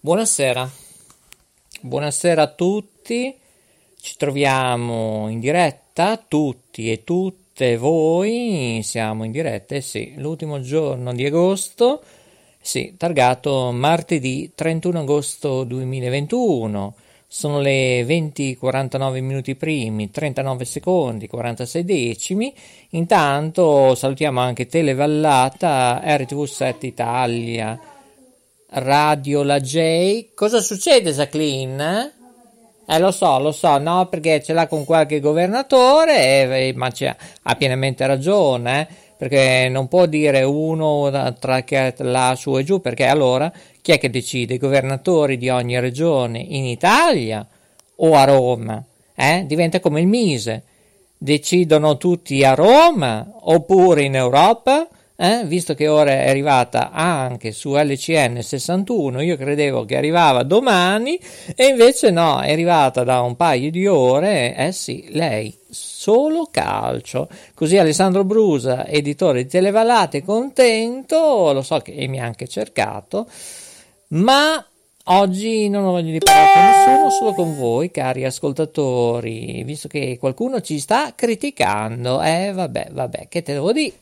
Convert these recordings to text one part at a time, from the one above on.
Buonasera. Buonasera a tutti. Ci troviamo in diretta, tutti e tutte voi. Siamo in diretta, eh sì, l'ultimo giorno di agosto. Sì, targato martedì 31 agosto 2021 sono le 20:49 minuti primi, 39 secondi, 46 decimi. Intanto salutiamo anche Televallata, RTV7 Italia, Radio La J. Cosa succede, Jacqueline? Eh, lo so, lo so, no, perché ce l'ha con qualche governatore, eh, ma ha pienamente ragione, eh, perché non può dire uno tra che là su e giù, perché allora chi è che decide? I governatori di ogni regione in Italia o a Roma? Eh? Diventa come il Mise. Decidono tutti a Roma oppure in Europa? Eh? Visto che ora è arrivata anche su LCN 61, io credevo che arrivava domani e invece no, è arrivata da un paio di ore. Eh sì, lei solo calcio. Così Alessandro Brusa, editore di Televallate, contento, lo so che mi ha anche cercato. Ma oggi non ho voglia di parlare con nessuno, solo con voi, cari ascoltatori, visto che qualcuno ci sta criticando. Eh, vabbè, vabbè, che te devo dire?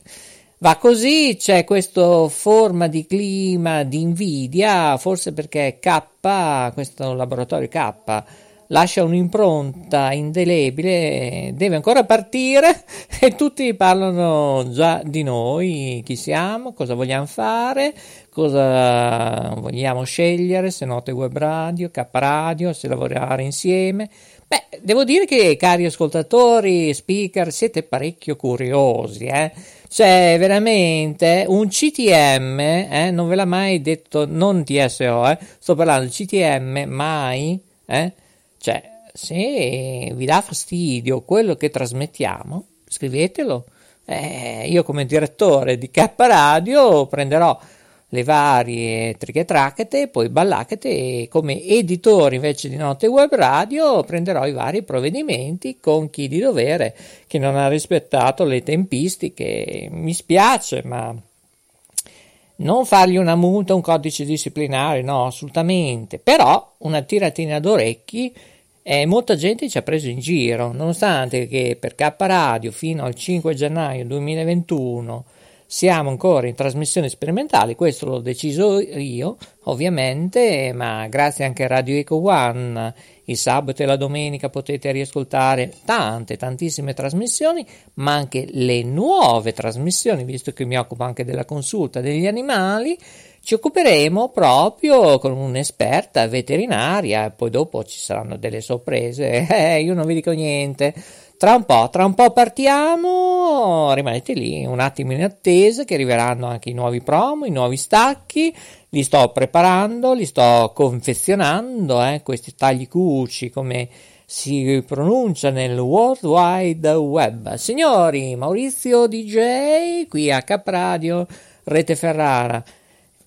Va così, c'è questa forma di clima di invidia, forse perché K, questo laboratorio K, lascia un'impronta indelebile, deve ancora partire e tutti parlano già di noi, chi siamo, cosa vogliamo fare, cosa vogliamo scegliere, se note web radio, K radio, se lavorare insieme. Beh, devo dire che cari ascoltatori, speaker, siete parecchio curiosi, eh? C'è veramente un CTM, eh? Non ve l'ha mai detto, non TSO, eh? Sto parlando di CTM, mai, eh? Cioè, se vi dà fastidio quello che trasmettiamo, scrivetelo. Eh, io come direttore di K Radio prenderò le varie trichetrachete, poi ballachete e come editore invece di Notte Web Radio prenderò i vari provvedimenti con chi di dovere che non ha rispettato le tempistiche. Mi spiace, ma non fargli una multa, un codice disciplinare, no, assolutamente, però una tiratina d'orecchi e molta gente ci ha preso in giro, nonostante che per K Radio fino al 5 gennaio 2021 siamo ancora in trasmissione sperimentale, questo l'ho deciso io, ovviamente, ma grazie anche a Radio Eco One, il sabato e la domenica potete riascoltare tante, tantissime trasmissioni, ma anche le nuove trasmissioni, visto che mi occupo anche della consulta degli animali ci occuperemo proprio con un'esperta veterinaria poi dopo ci saranno delle sorprese. Eh, io non vi dico niente. Tra un po', tra un po' partiamo, rimanete lì un attimo in attesa che arriveranno anche i nuovi promo, i nuovi stacchi, li sto preparando, li sto confezionando, eh, questi tagli cuci come si pronuncia nel World Wide Web. Signori, Maurizio DJ qui a Capradio, Rete Ferrara.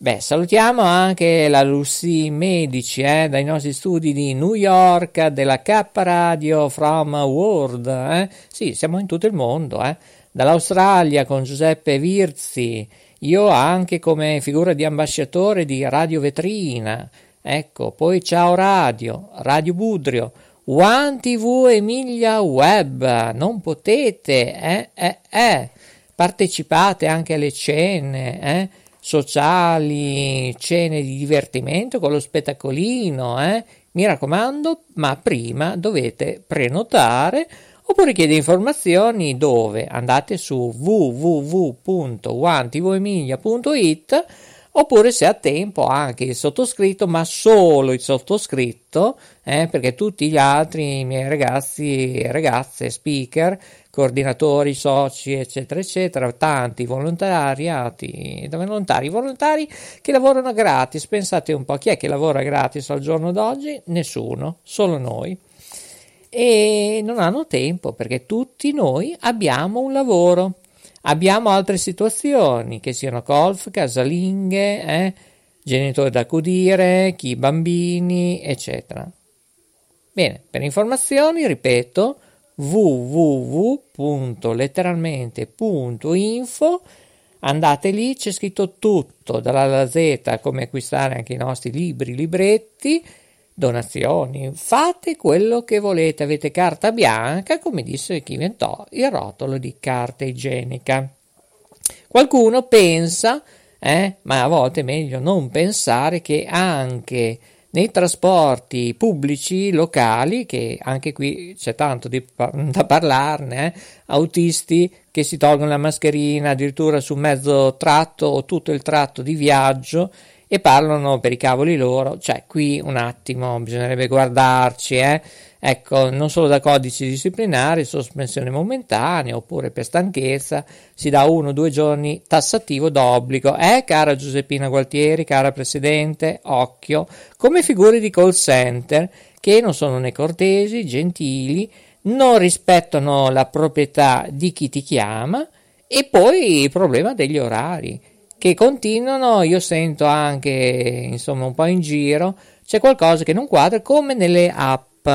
Beh, salutiamo anche la Lucy Medici eh, dai nostri studi di New York, della K Radio from World. Eh. Sì, siamo in tutto il mondo. Eh. Dall'Australia con Giuseppe Virzi, io anche come figura di ambasciatore di Radio Vetrina. Ecco, poi Ciao Radio, Radio Budrio, One TV Emilia Web. Non potete, eh, eh, eh. Partecipate anche alle cene, eh sociali, cene di divertimento con lo spettacolino, eh? Mi raccomando, ma prima dovete prenotare oppure chiedere informazioni dove andate su www.wantivoemilia.it oppure se ha tempo anche il sottoscritto, ma solo il sottoscritto, eh, perché tutti gli altri miei ragazzi e ragazze speaker coordinatori, soci, eccetera, eccetera, tanti volontariati, volontari, volontari che lavorano gratis. Pensate un po', chi è che lavora gratis al giorno d'oggi? Nessuno, solo noi. E non hanno tempo perché tutti noi abbiamo un lavoro, abbiamo altre situazioni, che siano golf, casalinghe, eh, genitori da accudire, chi bambini, eccetera. Bene, per informazioni, ripeto, www.letteralmente.info andate lì, c'è scritto tutto, dalla alla Z, come acquistare anche i nostri libri, libretti, donazioni, fate quello che volete, avete carta bianca, come disse chi inventò il rotolo di carta igienica. Qualcuno pensa, eh, ma a volte è meglio non pensare che anche nei trasporti pubblici locali, che anche qui c'è tanto di, da parlarne, eh? autisti che si tolgono la mascherina addirittura su mezzo tratto o tutto il tratto di viaggio e parlano per i cavoli loro, cioè qui un attimo bisognerebbe guardarci, eh? Ecco, non solo da codici disciplinari, sospensione momentanea oppure per stanchezza si dà uno o due giorni tassativo d'obbligo, eh cara Giuseppina Gualtieri, cara Presidente, occhio, come figure di call center che non sono né cortesi, gentili, non rispettano la proprietà di chi ti chiama e poi il problema degli orari che continuano, io sento anche insomma un po' in giro, c'è qualcosa che non quadra come nelle app.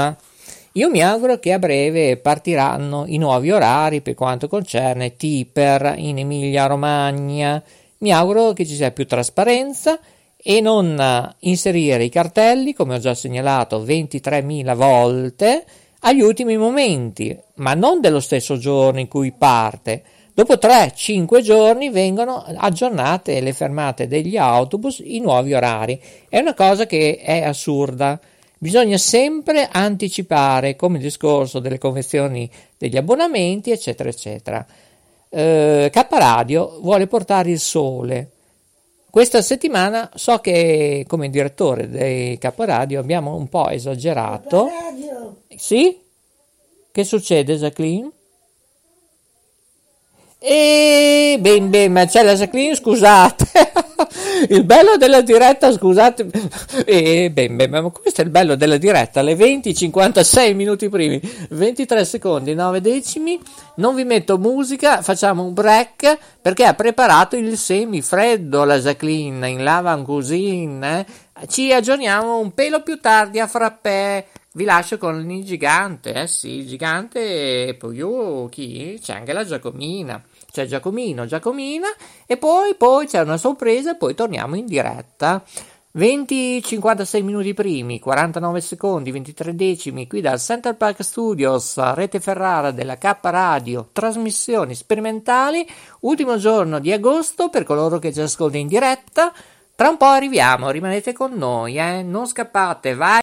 Io mi auguro che a breve partiranno i nuovi orari per quanto concerne Tipper in Emilia Romagna. Mi auguro che ci sia più trasparenza e non inserire i cartelli, come ho già segnalato 23.000 volte, agli ultimi momenti, ma non dello stesso giorno in cui parte, Dopo 3-5 giorni vengono aggiornate le fermate degli autobus, i nuovi orari. È una cosa che è assurda. Bisogna sempre anticipare, come il discorso delle convenzioni degli abbonamenti, eccetera, eccetera. Eh, K Radio vuole portare il sole. Questa settimana so che come direttore dei K Radio abbiamo un po' esagerato. Sì? Che succede, Jacqueline? E ben ben, ma c'è la Jacqueline, scusate. Il bello della diretta, scusate. E ben ben, questo è il bello della diretta, alle 20, 56 minuti primi, 23 secondi, 9 decimi. Non vi metto musica, facciamo un break perché ha preparato il semifreddo la Jacqueline in lava cuisine. Eh? Ci aggiorniamo un pelo più tardi a frappè. Vi lascio con il gigante, eh sì, gigante e poi io chi? C'è anche la Giacomina c'è Giacomino, Giacomina e poi, poi c'è una sorpresa e poi torniamo in diretta. 20, 56 minuti primi, 49 secondi, 23 decimi, qui dal Center Park Studios, rete Ferrara della K Radio, trasmissioni sperimentali, ultimo giorno di agosto per coloro che ci ascoltano in diretta. Tra un po' arriviamo, rimanete con noi, eh? non scappate, vai!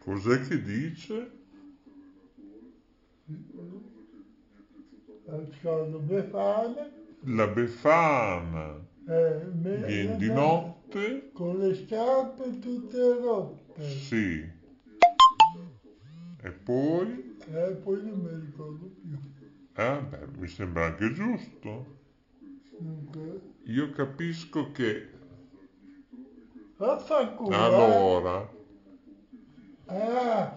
Cos'è che dice? Befana. La Befana. Eh, Viene di notte? Con le scarpe tutte rotte. Sì. E poi? Eh, poi non mi ricordo più. Eh, beh, mi sembra anche giusto. Dunque, Io capisco che vaffanculo. eh. allora Ah,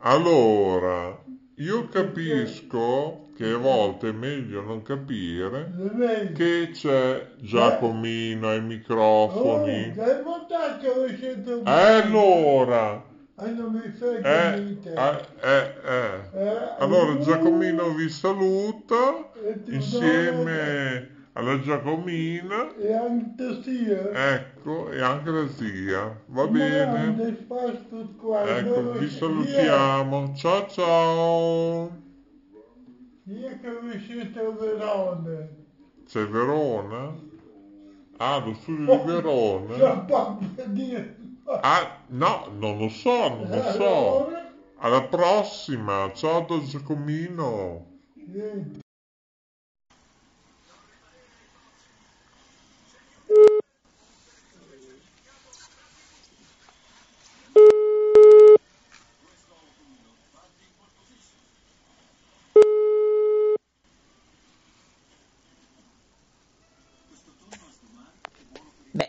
Allora, io capisco che a volte è meglio non capire che c'è Giacomino ai Oh, microfoni. dai votato che siete E allora, Ah, non mi frega eh, eh, eh, eh. Eh, Allora uh, Giacomino vi saluta insieme alla Giacomina, E anche sia. ecco, e anche la zia. Va bene? Ecco, vi salutiamo. Ciao ciao. Io che vi siete a Verona. C'è Verona? Ah, lo studio di Verona? Ah, no, non lo so, non lo so. Alla prossima. Ciao da Giacomino. niente. Beh,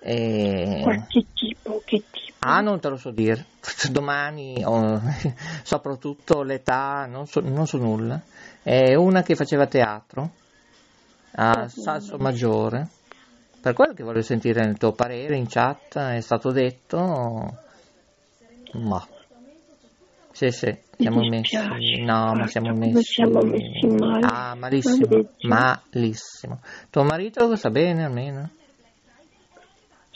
E... Qualche tipo, che tipo? Ah, non te lo so dire. Domani, oh, soprattutto l'età, non so, non so nulla. È una che faceva teatro a Salso Maggiore. Per quello che voglio sentire il tuo parere in chat, è stato detto. Ma. Sì, sì, siamo messi. No, ma siamo messi. siamo messi male. Ah, malissimo. Malissimo. Tuo marito sta bene almeno?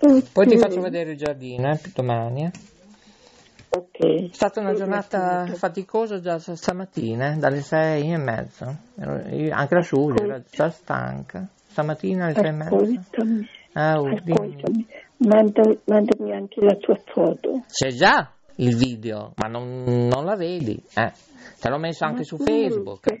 Eh, Poi ti faccio vedere il giardino, eh, domani. eh. Ok. È stata una giornata faticosa già stamattina, eh, dalle sei e mezza. Io- anche la Giulia era già stanca. Stamattina alle sei e mezza. Ah, oh, dimmi. ascoltami. Manda- mandami anche la tua foto. C'è già il video, ma non, non la vedi. Eh. Te l'ho messo anche su Facebook.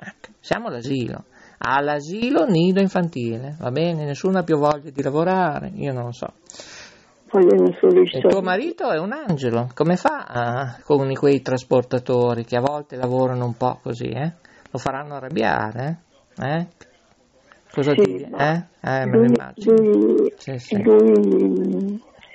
Ecco, siamo all'asilo. All'asilo nido infantile, va bene? Nessuno ha più voglia di lavorare, io non lo so. Il tuo marito è un angelo, come fa ah, con quei trasportatori che a volte lavorano un po' così, eh? Lo faranno arrabbiare, eh? Eh? Cosa Sì, ma Eh? Eh, me lo immagino. lui- Sì, sì. lui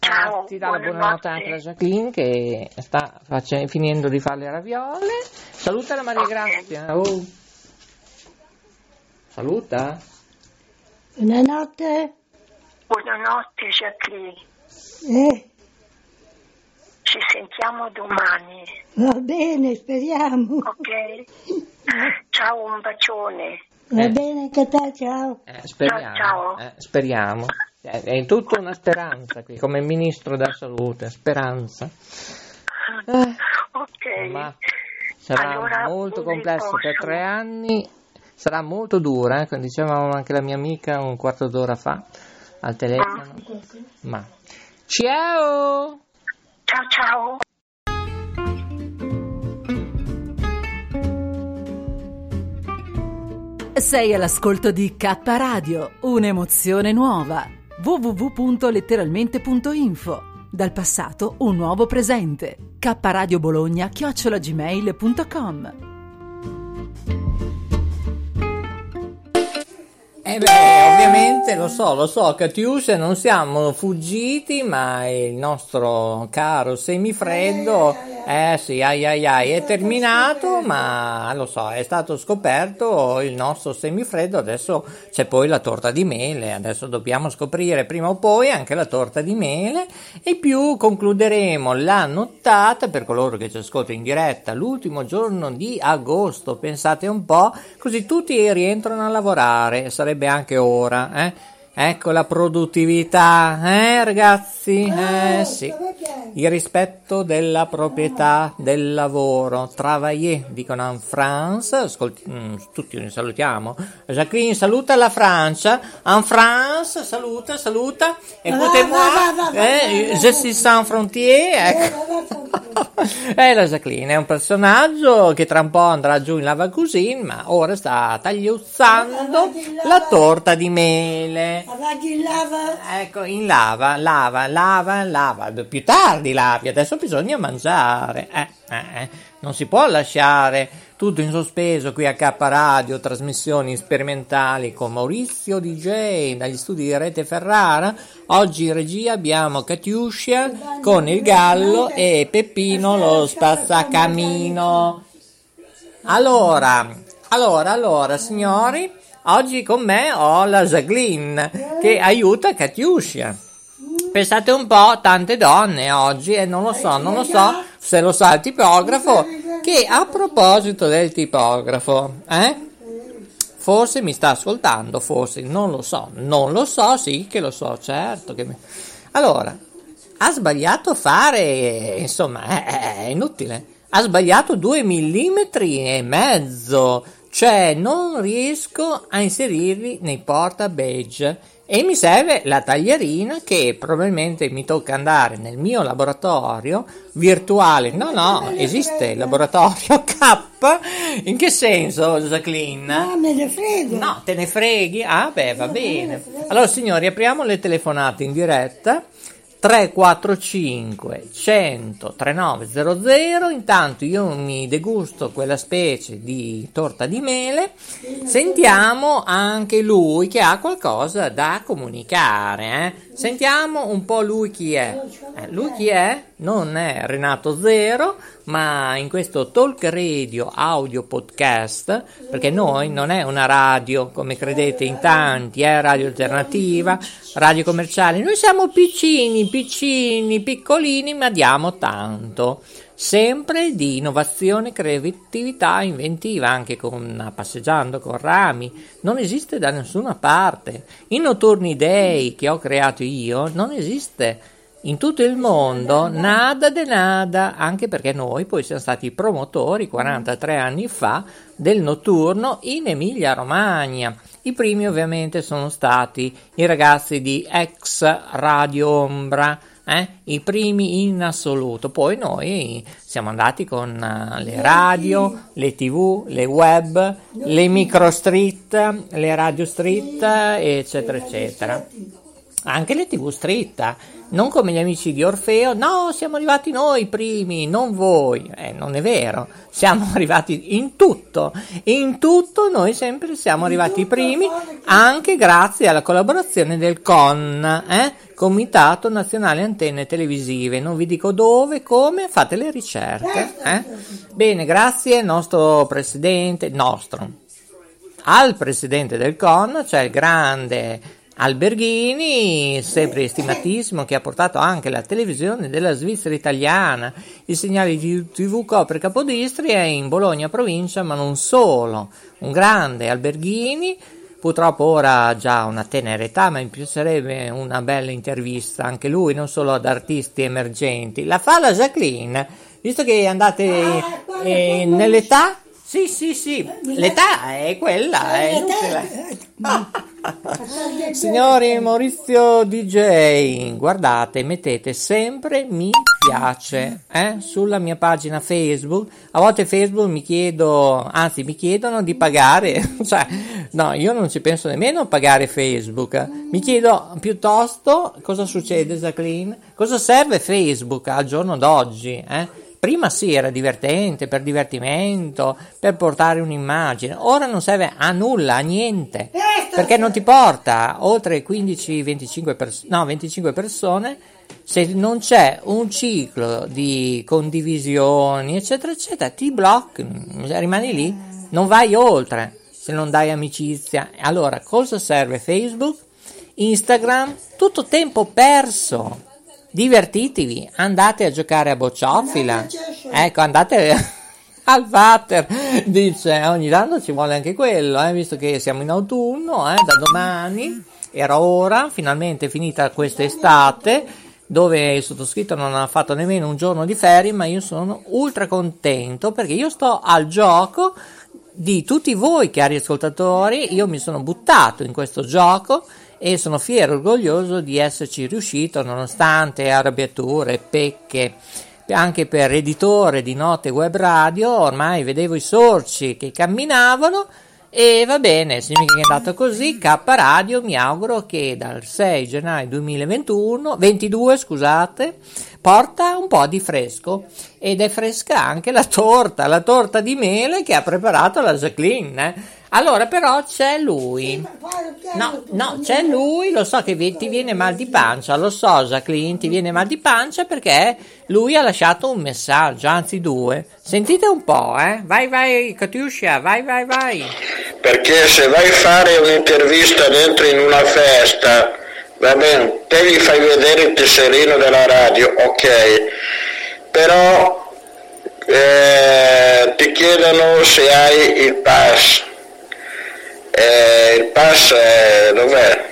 Ciao, Ti dà la buonanotte anche la Jacqueline che sta face- finendo di fare le raviole. Saluta la Maria Ok. Grazia. Oh. Saluta. Buonanotte. Buonanotte Jacqueline, Eh, ci sentiamo domani, va bene, speriamo. ok? Ciao, un bacione. Va Eh. bene anche te, ciao. Eh, speriamo. Ciao, ciao. eh, speriamo. È tutta una speranza qui, come ministro della salute, speranza. Eh, Ok. ma sarà Allora, molto complesso per tre anni, sarà molto dura, eh, come diceva anche la mia amica un quarto d'ora fa al telefono. Ma ciao! Ciao, ciao. Sei all'ascolto di K Radio, un'emozione nuova. www.letteralmente.info Dal passato un nuovo presente. K Radio Bologna chiocciolagmail.com Eh beh, ovviamente lo so, lo so, Catiuscia, non siamo fuggiti, ma il nostro caro semifreddo, eh sì, ai ai ai, è terminato, ma lo so, è stato scoperto il nostro semifreddo, adesso c'è poi la torta di mele, adesso dobbiamo scoprire prima o poi anche la torta di mele e più concluderemo la nottata per coloro che ci ascoltano in diretta l'ultimo giorno di agosto, pensate un po', così tutti rientrano a lavorare, sarebbe anche ora, eh? Ecco la produttività, eh ragazzi? Eh sì. Il rispetto della proprietà del lavoro. Travailler, dicono in France. Ascolti, mm, tutti li salutiamo. Jacqueline saluta la Francia. En France, saluta, saluta. Écoutez-moi. Eh, je suis sans frontiere. Ecco. Eh, la Jacqueline è un personaggio che tra un po' andrà giù in lava cuisine, ma ora sta tagliuzzando la torta di mele. Avanti in lava. Ecco, in lava, lava, lava, lava. Più tardi lavi, adesso bisogna mangiare. Eh, eh, eh. Non si può lasciare tutto in sospeso qui a K Radio, trasmissioni sperimentali con Maurizio DJ dagli studi di Rete Ferrara. Oggi in regia abbiamo Catiuscia con il gallo e Peppino lo spazzacamino. Allora, allora, allora, signori, oggi con me ho la Jacqueline che aiuta Catiuscia. Pensate un po', tante donne oggi, e non lo so, non lo so se lo sa il tipografo, che a proposito del tipografo, eh? Forse mi sta ascoltando, forse non lo so, non lo so, sì che lo so, certo. Che mi... Allora, ha sbagliato fare, insomma, è, è inutile. Ha sbagliato due millimetri e mezzo, cioè non riesco a inserirli nei porta beige e mi serve la taglierina che probabilmente mi tocca andare nel mio laboratorio virtuale. No, no, esiste il laboratorio K. In che senso, Jacqueline? No, me ne frego. No, te ne freghi? Ah, beh, va bene. Allora, signori, apriamo le telefonate in diretta. 345 100 3900 intanto io mi degusto quella specie di torta di mele sentiamo anche lui che ha qualcosa da comunicare eh? sentiamo un po' lui chi è eh, lui chi è? Non è Renato Zero ma in questo talk radio audio podcast perché noi non è una radio come credete in tanti è radio alternativa radio commerciale noi siamo piccini piccini, piccolini, ma diamo tanto. Sempre di innovazione, creatività, inventiva, anche con passeggiando con rami, non esiste da nessuna parte. I notturni dei che ho creato io non esiste in tutto il mondo nada de nada, anche perché noi poi siamo stati promotori 43 anni fa del notturno in Emilia Romagna. I primi ovviamente sono stati i ragazzi di ex Radio Ombra, eh? i primi in assoluto. Poi noi siamo andati con uh, le radio, le tv, le web, le micro street, le radio street, eccetera, eccetera. Anche le tv street non come gli amici di Orfeo, no, siamo arrivati noi primi, non voi. Eh, non è vero, siamo arrivati in tutto, in tutto noi sempre siamo arrivati primi, anche grazie alla collaborazione del CON, eh? Comitato Nazionale Antenne Televisive. Non vi dico dove, come, fate le ricerche. Eh? Bene, grazie al nostro presidente, nostro, al presidente del CON, cioè il grande Alberghini, sempre stimatissimo, che ha portato anche la televisione della Svizzera italiana, i segnali di TV copre Capodistria in Bologna provincia, ma non solo. Un grande Alberghini, purtroppo ora ha già una tenera età, ma mi piacerebbe una bella intervista, anche lui, non solo ad artisti emergenti. La fa la Jacqueline, visto che andate ah, eh, nell'età sì, sì, sì, l'età è quella, è inutile. Signori Maurizio DJ, guardate, mettete sempre mi piace eh, sulla mia pagina Facebook. A volte Facebook mi chiedo, anzi mi chiedono di pagare, cioè no, io non ci penso nemmeno a pagare Facebook. Mi chiedo piuttosto cosa succede, Jacqueline? Cosa serve Facebook al giorno d'oggi? Eh? Prima sì, era divertente, per divertimento, per portare un'immagine. Ora non serve a nulla, a niente. Perché non ti porta oltre 15-25 pers- no, 25 persone se non c'è un ciclo di condivisioni, eccetera, eccetera, ti blocchi, rimani lì, non vai oltre se non dai amicizia. Allora, cosa serve Facebook? Instagram? Tutto tempo perso divertitevi, andate a giocare a bocciofila, ecco, andate al water, dice, ogni tanto ci vuole anche quello, eh, visto che siamo in autunno, eh, da domani, era ora, finalmente finita quest'estate, dove il sottoscritto non ha fatto nemmeno un giorno di ferie, ma io sono ultra contento perché io sto al gioco di tutti voi cari ascoltatori, io mi sono buttato in questo gioco e sono fiero e orgoglioso di esserci riuscito nonostante arrabbiature, pecche, anche per editore di note web radio, ormai vedevo i sorci che camminavano e va bene, significa che è andato così, K Radio mi auguro che dal 6 gennaio 2021, 22 scusate, porta un po' di fresco ed è fresca anche la torta, la torta di mele che ha preparato la Jacqueline. Eh? Allora, però c'è lui. No, no, c'è lui. Lo so che ti viene mal di pancia. Lo so, Jacqueline, ti viene mal di pancia perché lui ha lasciato un messaggio, anzi due. Sentite un po', eh. Vai, vai, Katiuscia, vai, vai, vai. Perché se vai a fare un'intervista dentro in una festa, va bene, te gli fai vedere il tesserino della radio, ok. Però eh, ti chiedono se hai il pass Eh, il pass eh, dov'è?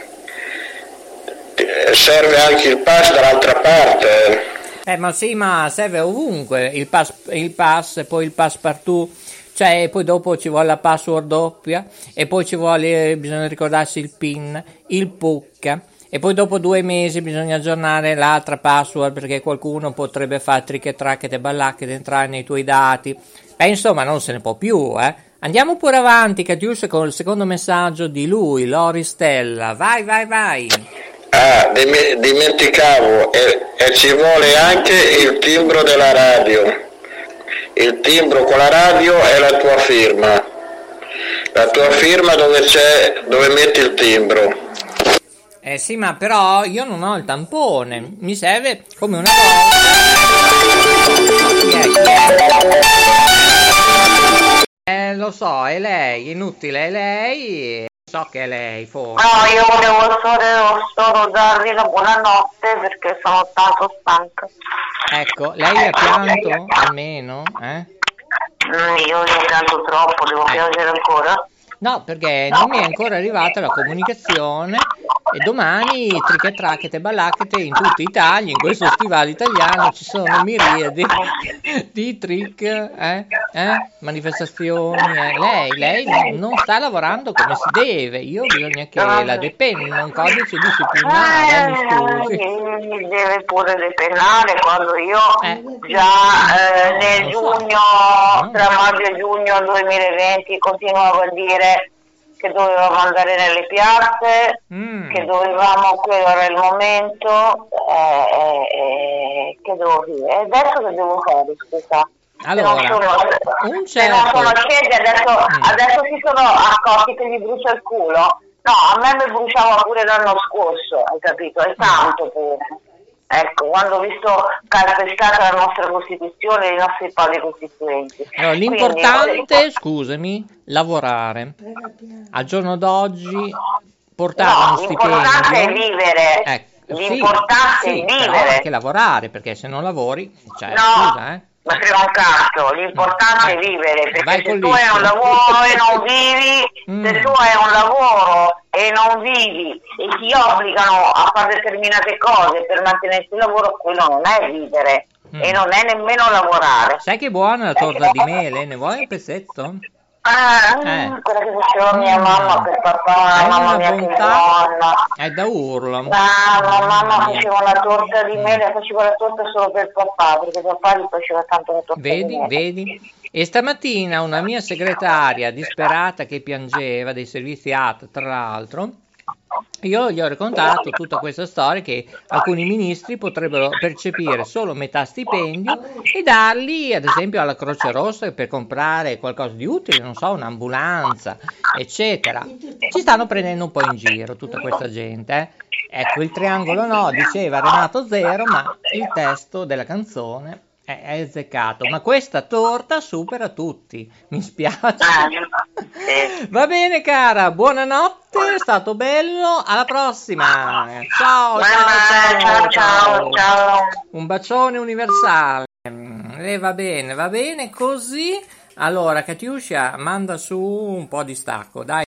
Eh, Serve anche il pass dall'altra parte. Eh, ma sì, ma serve ovunque il pass, il pass poi il passepartout. Cioè, poi dopo ci vuole la password doppia e poi ci vuole, bisogna ricordarsi il PIN, il PUC e poi dopo due mesi bisogna aggiornare l'altra password perché qualcuno potrebbe fare trick e track e ballacche ed entrare nei tuoi dati. E insomma, non se ne può più, eh. Andiamo pure avanti, Catiuscia, con il secondo messaggio di lui, Lori Stella. Vai, vai, vai. Ah, dim- dimenticavo, e, e ci vuole anche il timbro della radio. Il timbro con la radio e la tua firma. La tua firma dove c'è, dove metti il timbro. Eh sì, ma però io non ho il tampone. Mi serve come una volta. Chi è? Eh, lo so, è lei, inutile, è lei. So che è lei, forse. No, io volevo solo, solo darvi la buonanotte perché sono tanto stanca. Ecco, lei ha pianto almeno, eh? Mm, Io ne pianto troppo, devo piangere ancora. No, perché non mi è ancora arrivata la comunicazione e domani trick e ballacchete in tutta Italia, in questo stivale italiano ci sono miriadi di trick, eh, eh, manifestazioni. eh. Lei, lei non- sta lavorando come si deve, io bisogna che la depenna un codice disciplinare, mi scusi. Eh, mi deve pure depennare quando io Eh. già eh, nel so. giugno, tra maggio e giugno 2020 continuavo a dire che dovevamo andare nelle piazze, Mm. che dovevamo, quello era il momento, eh, eh, eh, che devo dire. E adesso che devo fare, scusa? Se non Allora, sono- un non certo. sono scesi adesso, Mm. adesso si sono accorti che gli brucia il culo. No, a me mi bruciava pure l'anno scorso, hai capito? È tanto pure. Ecco, quando ho visto calpestata la nostra Costituzione e i nostri padri costituenti. Allora, Quindi, l'importante, scusami, lavorare. Al giorno d'oggi portare No, uno l'importante è stipendio. vivere. Ecco, sì, L'importante sì, è però vivere. anche lavorare, perché se non lavori, cioè, No, scusa, eh. Ma frega un cazzo, l'importante è vivere, perché se tu hai un lavoro e non vivi, Mm. se tu hai un lavoro e non vivi e ti obbligano a fare determinate cose per mantenerti il lavoro, quello non è vivere Mm. e non è nemmeno lavorare. Sai che buona la torta di mele? Ne vuoi un pezzetto? Ah, Eh. quella che faceva mia Mm. mamma per papà, È mamma mia che bontà. buona. È da urlo. Ah, ma mamma Mamma faceva la torta di mele, faceva la torta solo per papà, perché papà gli faceva tanto la torta di Vedi, mele. vedi? E stamattina una mia segretaria disperata che piangeva dei servizi AT, tra l'altro, io gli ho raccontato tutta questa storia che alcuni ministri potrebbero percepire solo metà stipendio e darli, ad esempio, alla Croce Rossa per comprare qualcosa di utile, non so, un'ambulanza, eccetera. Ci stanno prendendo un po' in giro tutta questa gente. eh. Ecco, il triangolo no, diceva Renato Zero, ma il testo della canzone è, è azzeccato. Ma questa torta supera tutti. Mi spiace. Ah, sì. Va bene, cara, buonanotte, è stato bello. Alla prossima. Ciao, ciao, ciao, ciao, ciao. Un bacione universale. E va bene, va bene così. Allora, Katiuscia, manda su un po' di stacco, dai.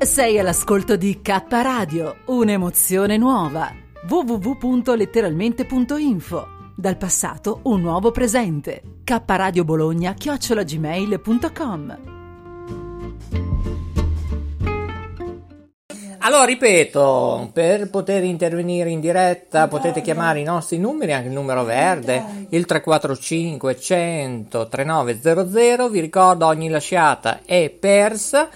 Sei all'ascolto di K Radio, un'emozione nuova. www.letteralmente.info Dal passato un nuovo presente. K Radio Bologna chiocciolagmail.com Allora, ripeto, per poter intervenire in diretta potete chiamare i nostri numeri, anche il numero verde, il 345 100 3900. Vi ricordo, ogni lasciata è persa.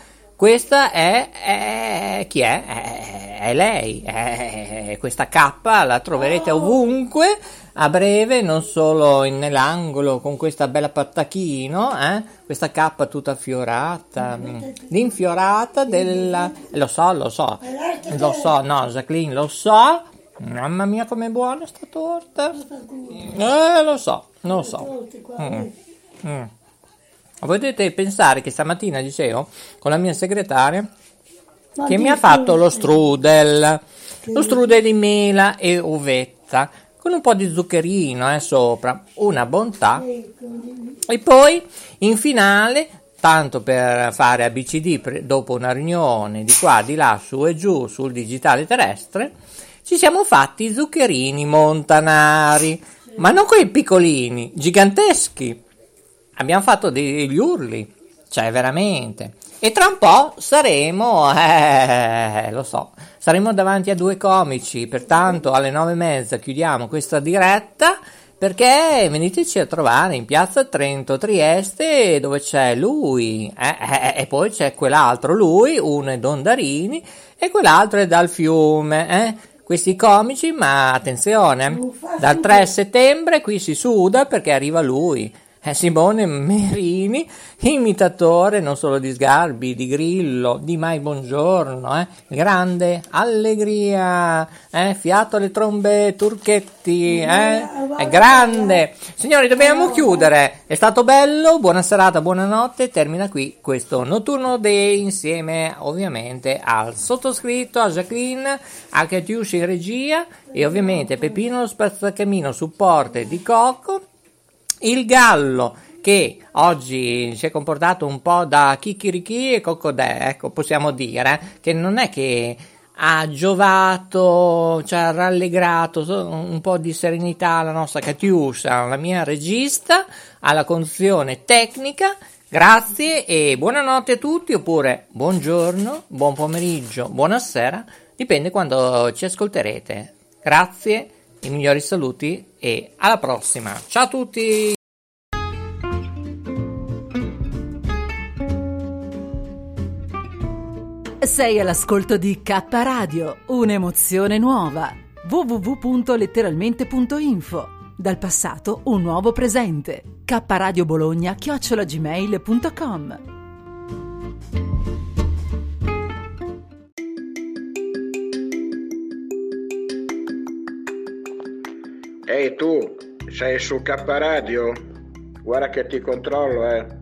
Questa è, è- chi è? È, è lei, è- questa K la troverete ovunque a breve, non solo in- nell'angolo con questa bella pattachino, eh? questa K tutta fiorata, mm, l'infiorata della... Lo so, lo so, lo so, no Jacqueline, lo so, mamma mia com'è buona sta torta, eh, lo so, lo so. Mm, mm. Potete pensare che stamattina, dicevo, con la mia segretaria, che mi ha fatto lo strudel, lo strudel di mela e uvetta, con un po' di zuccherino eh, sopra, una bontà. E poi in finale, tanto per fare ABCD pre- dopo una riunione di qua, di là, su e giù sul digitale terrestre, ci siamo fatti i zuccherini montanari, ma non quei piccolini, giganteschi. Abbiamo fatto degli urli, cioè veramente. E tra un po' saremo, eh, lo so, saremo davanti a due comici, pertanto alle nove e mezza chiudiamo questa diretta perché veniteci a trovare in piazza Trento Trieste dove c'è lui eh, eh, e poi c'è quell'altro lui, uno è Dondarini e quell'altro è dal fiume. Eh. Questi comici, ma attenzione, dal 3 settembre qui si suda perché arriva lui. Eh, Simone Merini, imitatore non solo di Sgarbi, di Grillo, di Mai Buongiorno, eh? grande allegria, eh? fiato alle trombe turchetti, eh? è grande. Signori, dobbiamo chiudere, è stato bello, buona serata, buonanotte, termina qui questo notturno day insieme ovviamente al sottoscritto, a Jacqueline, a Catiusci in regia e ovviamente Pepino lo spazzacamino supporte di Cocco il gallo che oggi si è comportato un po' da chicchirichì e coccodè, ecco, possiamo dire, che non è che ha giovato, cioè ha rallegrato un po' di serenità alla nostra Catiuscia, la mia regista, alla conduzione tecnica. Grazie e buonanotte a tutti, oppure buongiorno, buon pomeriggio, buonasera, dipende quando ci ascolterete. Grazie, i migliori saluti e alla prossima. Ciao a tutti! Sei all'ascolto di K Radio, un'emozione nuova. www.letteralmente.info Dal passato un nuovo presente. K Radio Bologna chiocciolagmail.com Ehi tu, sei su K Radio? Guarda che ti controllo, eh.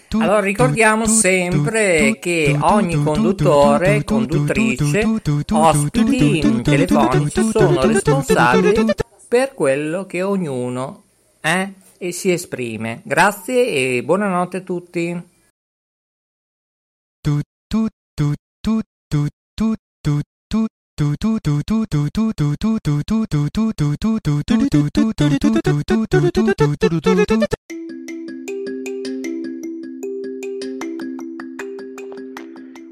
Allora ricordiamo sempre che ogni conduttore, conduttrice, ospiti telefonici sono responsabili per quello che ognuno è e si esprime. Grazie e buonanotte a tutti.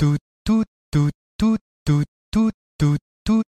toot toot toot toot toot toot toot toot